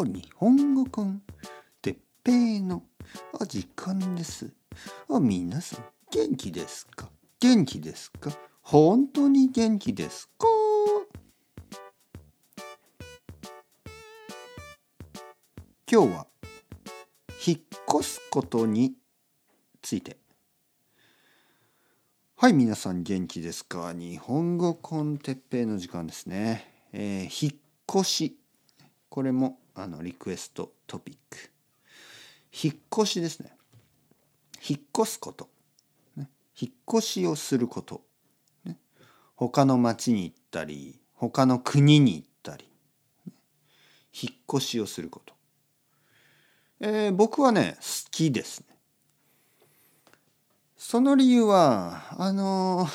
お日本語コンてっぺいの。お時間です。お皆さん元気ですか？元気ですか？本当に元気ですか？今日は引っ越すことについて。はい皆さん元気ですか？日本語コンテッペイの時間ですね、えー引っ越し。これもあのリクエストトピック。引っ越しですね。引っ越すこと、ね、引っ越しをすること、ね、他の町に行ったり他の国に行ったり。ね。引っ越しをすること、えー僕はね好きですね。その理由はあの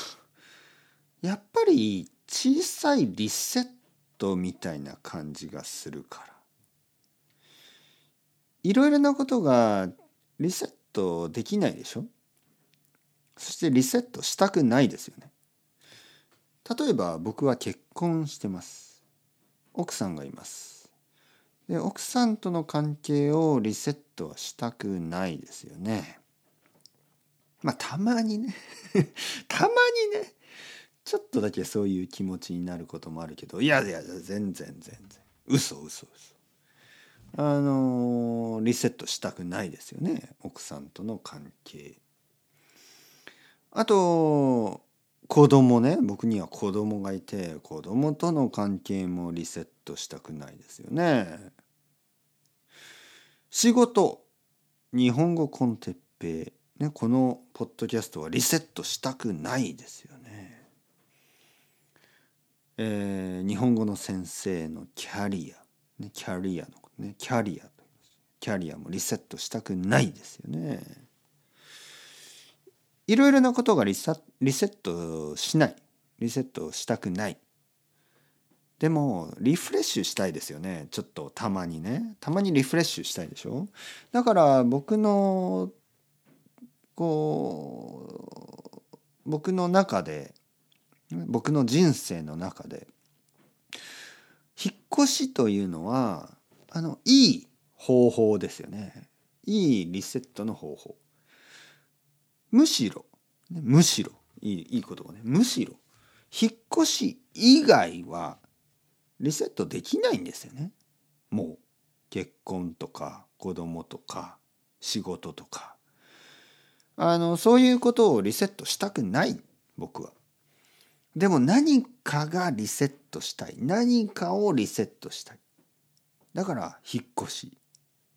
やっぱり小さいリセットみたいな感じがするから。いろいろなことがリセットできないでしょ？そしてリセットしたくないですよね。例えば僕は結婚してます。奥さんがいます。で奥さんとの関係をリセットはしたくないですよね。まあたまにね。たまにね。ちょっとだけそういう気持ちになることもあるけど。いやいや全然全然。嘘嘘嘘。あのリセットしたくないですよね。奥さんとの関係。あと子供ね。僕には子供がいて子供との関係もリセットしたくないですよね。仕事日本語コンテッペね。このポッドキャストはリセットしたくないですよね。えー日本語の先生のキャリア、ね、キャリアのねキャリアキャリアもリセットしたくないですよね。いろいろなことがリサリセットしない。リセットしたくない。でもリフレッシュしたいですよね。ちょっとたまにね。たまにリフレッシュしたいでしょ。だから僕のこう僕の中で僕の人生の中で引っ越しというのはあのいい方法ですよね。いいリセットの方法。むしろむしろいいいい言葉ね。むしろ引っ越し以外はリセットできないんですよね。もう結婚とか子供とか仕事とか。あのそういうことをリセットしたくない僕は。でも何かがリセットしたい。何かをリセットしたい。だから引っ越し、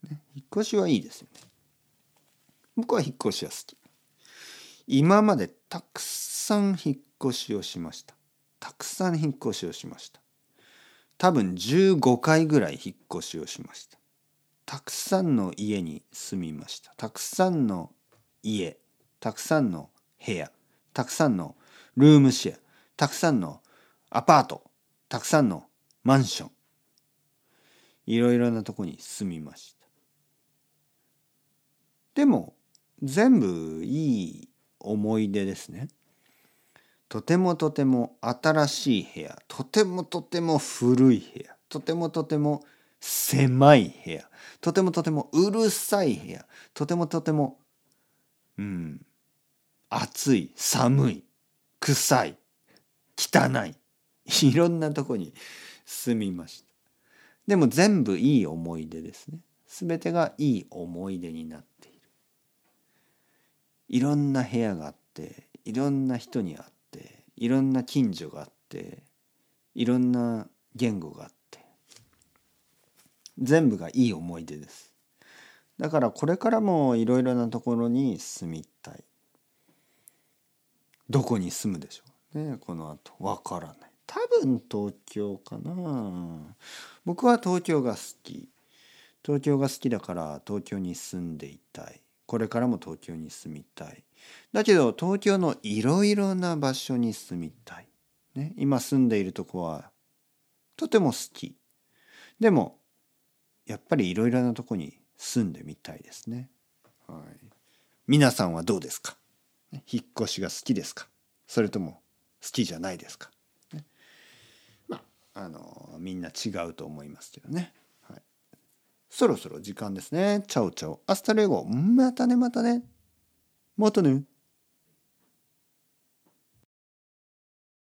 ね、引っ越しはいいですよね。僕は引っ越しは好き。今までたくさん引っ越しをしました。たくさん引っ越しをしました。多分15回ぐらい引っ越しをしました。たくさんの家に住みました。たくさんの家。たくさんの部屋。たくさんのルームシェア。たくさんのアパート。たくさんのマンション。いろいろなとこに住みました。でも全部いい思い出ですね。とてもとても新しい部屋。とてもとても古い部屋。とてもとても狭い部屋。とてもとてもうるさい部屋。とてもとてもうん暑い寒い臭い汚い。いろんなとこに住みました。でも全部いい思い出ですね。全てがいい思い出になっている。いろんな部屋があっていろんな人に会っていろんな近所があっていろんな言語があって。全部がいい思い出です。だからこれからもいろいろなところに住みたい。どこに住むでしょうねこの後。わからない。分東京かな。僕は東京が好き。東京が好きだから東京に住んでいたい。これからも東京に住みたい。だけど東京のいろいろな場所に住みたい、ね、今住んでいるとこはとても好き。でもやっぱりいろいろなとこに住んでみたいですね、はい、皆さんはどうですか？引っ越しが好きですか？それとも好きじゃないですか、あのみんな違うと思いますけどね、はい、そろそろ時間ですね。 Chao chao。Hasta luego。またねまたね。またね。